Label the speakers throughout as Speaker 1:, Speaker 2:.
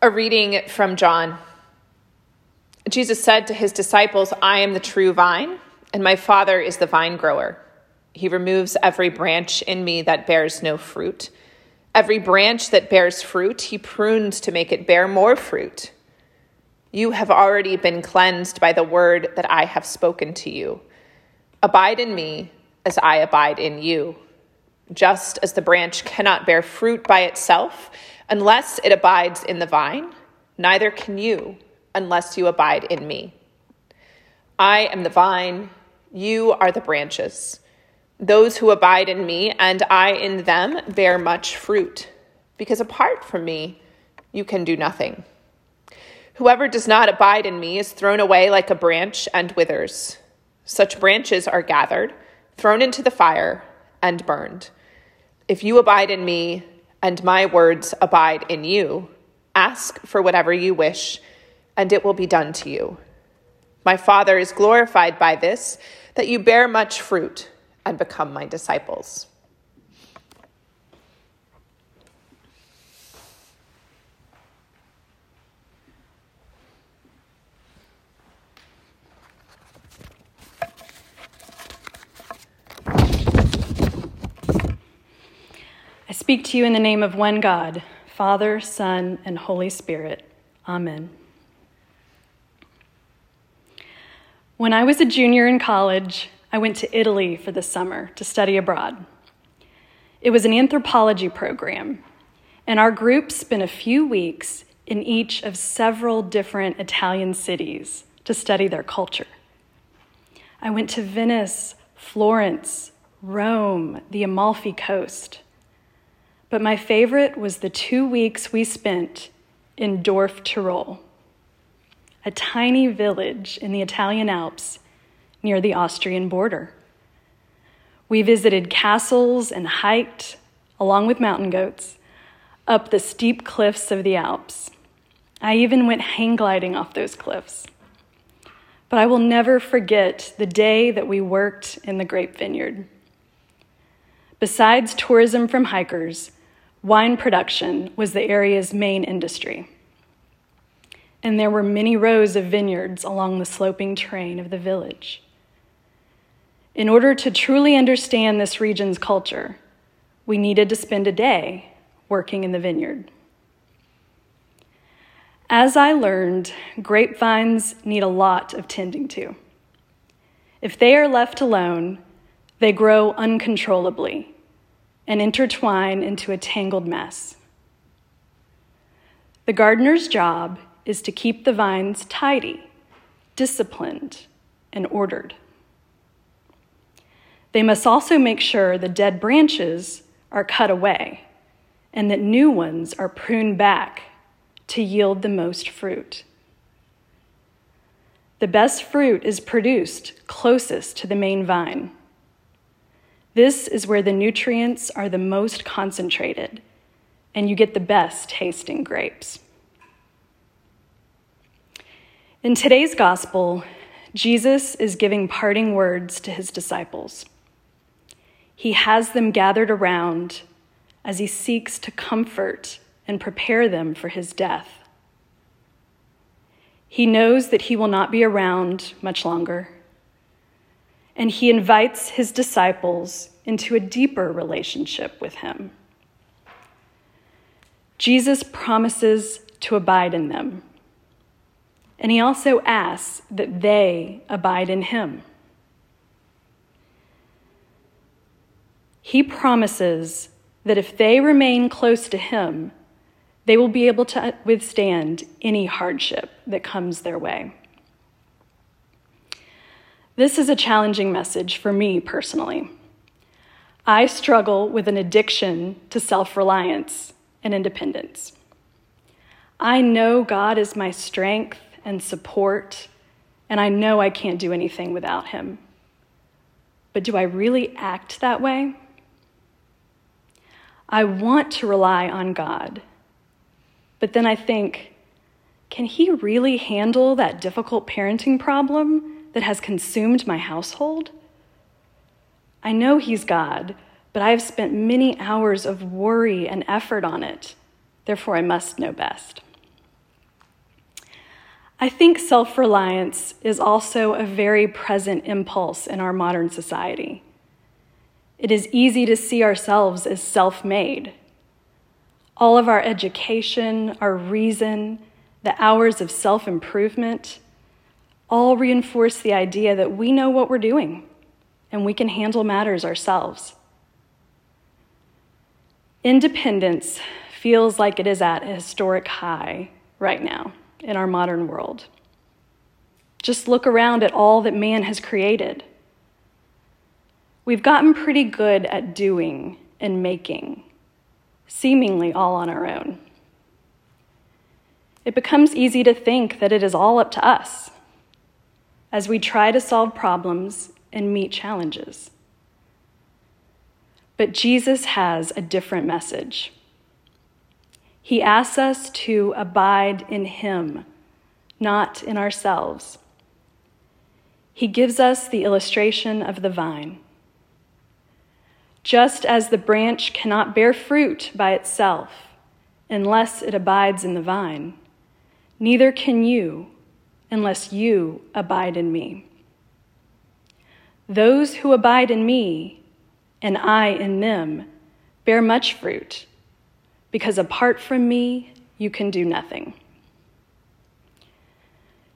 Speaker 1: A reading from John. Jesus said to his disciples, I am the true vine, and my Father is the vine grower. He removes every branch in me that bears no fruit. Every branch that bears fruit, he prunes to make it bear more fruit. You have already been cleansed by the word that I have spoken to you. Abide in me as I abide in you. Just as the branch cannot bear fruit by itself unless it abides in the vine, neither can you unless you abide in me. I am the vine, you are the branches. Those who abide in me and I in them bear much fruit, because apart from me, you can do nothing. Whoever does not abide in me is thrown away like a branch and withers. Such branches are gathered, thrown into the fire, and burned. If you abide in me, and my words abide in you, ask for whatever you wish, and it will be done to you. My Father is glorified by this, that you bear much fruit and become my disciples.
Speaker 2: I speak to you in the name of one God, Father, Son, and Holy Spirit. Amen. When I was a junior in college, I went to Italy for the summer to study abroad. It was an anthropology program, and our group spent a few weeks in each of several different Italian cities to study their culture. I went to Venice, Florence, Rome, the Amalfi Coast. But my favorite was the two weeks we spent in Dorf Tirol, a tiny village in the Italian Alps near the Austrian border. We visited castles and hiked, along with mountain goats, up the steep cliffs of the Alps. I even went hang gliding off those cliffs. But I will never forget the day that we worked in the grape vineyard. Besides tourism from hikers, Wine production was the area's main industry. And there were many rows of vineyards along the sloping terrain of the village. In order to truly understand this region's culture, we needed to spend a day working in the vineyard. As I learned, grapevines need a lot of tending to. If they are left alone, they grow uncontrollably and intertwine into a tangled mess. The gardener's job is to keep the vines tidy, disciplined, and ordered. They must also make sure the dead branches are cut away and that new ones are pruned back to yield the most fruit. The best fruit is produced closest to the main vine. This is where the nutrients are the most concentrated, and you get the best tasting grapes. In today's gospel, Jesus is giving parting words to his disciples. He has them gathered around as he seeks to comfort and prepare them for his death. He knows that he will not be around much longer and he invites his disciples into a deeper relationship with him. Jesus promises to abide in them, and he also asks that they abide in him. He promises that if they remain close to him, they will be able to withstand any hardship that comes their way. This is a challenging message for me personally. I struggle with an addiction to self reliance and independence. I know God is my strength and support, and I know I can't do anything without Him. But do I really act that way? I want to rely on God, but then I think, can He really handle that difficult parenting problem? That has consumed my household? I know He's God, but I have spent many hours of worry and effort on it. Therefore, I must know best. I think self reliance is also a very present impulse in our modern society. It is easy to see ourselves as self made. All of our education, our reason, the hours of self improvement all reinforce the idea that we know what we're doing and we can handle matters ourselves. Independence feels like it is at a historic high right now in our modern world. Just look around at all that man has created. We've gotten pretty good at doing and making, seemingly all on our own. It becomes easy to think that it is all up to us as we try to solve problems and meet challenges. But Jesus has a different message. He asks us to abide in Him, not in ourselves. He gives us the illustration of the vine. Just as the branch cannot bear fruit by itself unless it abides in the vine, neither can you unless you abide in me. Those who abide in me and I in them bear much fruit because apart from me, you can do nothing.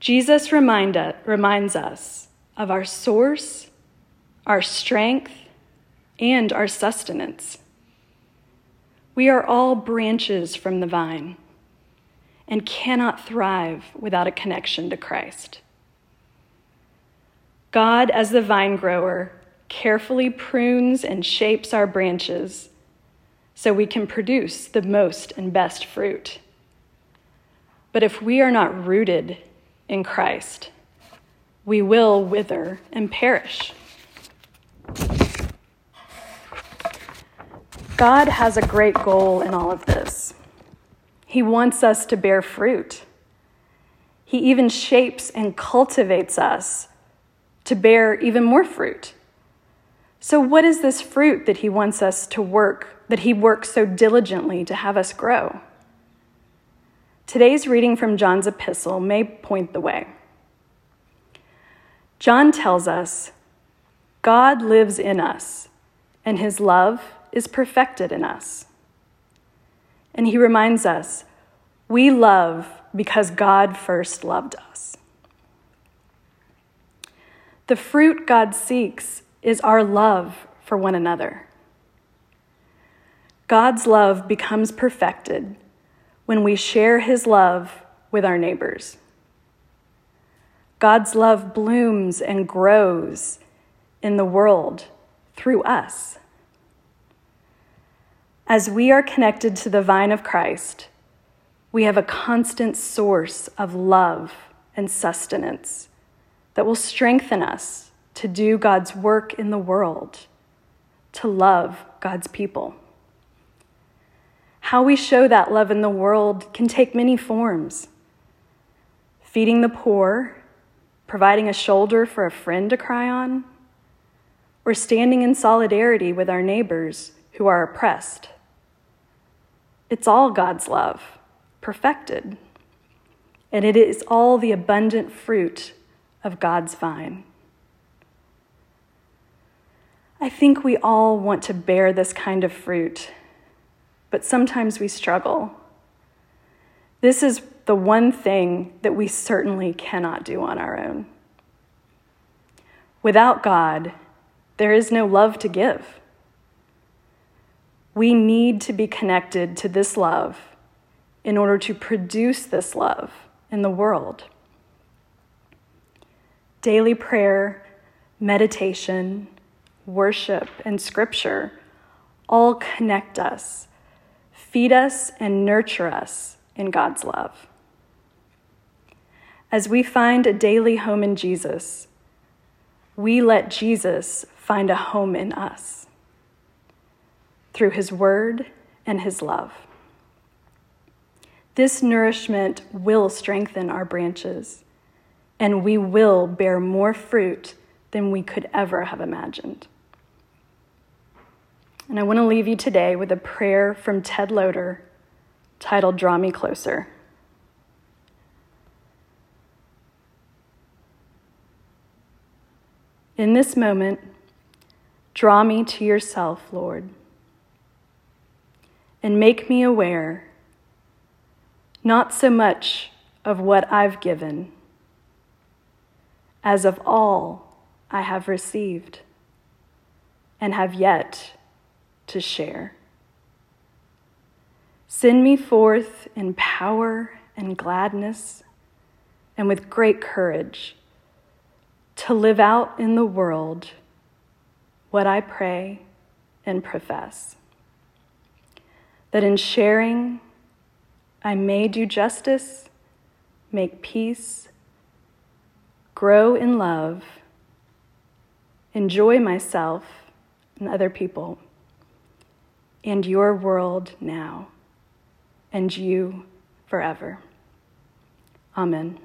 Speaker 2: Jesus remind, reminds us of our source, our strength, and our sustenance. We are all branches from the vine and cannot thrive without a connection to Christ. God, as the vine grower, carefully prunes and shapes our branches so we can produce the most and best fruit. But if we are not rooted in Christ, we will wither and perish. God has a great goal in all of this. He wants us to bear fruit. He even shapes and cultivates us to bear even more fruit. So, what is this fruit that He wants us to work that he works so diligently to have us grow. Today's reading from John's epistle may point the way. John tells us God lives in us, and his love is perfected in us. And he reminds us we love because God first loved us. The fruit God seeks is our love for one another. God's love becomes perfected when we share his love with our neighbors. God's love blooms and grows in the world through us. As we are connected to the vine of Christ, we have a constant source of love and sustenance that will strengthen us to do God's work in the world, to love God's people. How we show that love in the world can take many forms feeding the poor, providing a shoulder for a friend to cry on, or standing in solidarity with our neighbors who are oppressed. It's all God's love, perfected, and it is all the abundant fruit of God's vine. I think we all want to bear this kind of fruit but sometimes we struggle. This is the one thing that we certainly cannot do on our own. Without God, there is no love to give. We need to be connected to this love in order to produce this love in the world. Daily prayer, meditation, worship, and scripture all connect us feed us and nurture us in God's love. As we find a daily home in Jesus, we let Jesus find a home in us through His Word and His love. This nourishment will strengthen our branches, and we will bear more fruit than we could ever have imagined. And I want to leave you today with a prayer from Ted Loder titled Draw Me Closer. In this moment, draw me to yourself, Lord and make me aware not so much of what I've given as of all I have received and have yet to share. Send me forth in power and gladness and with great courage to live out in the world what I pray and profess. That in sharing, I may do justice, make peace, grow in love, enjoy myself and other people, and your world now, and you forever. Amen.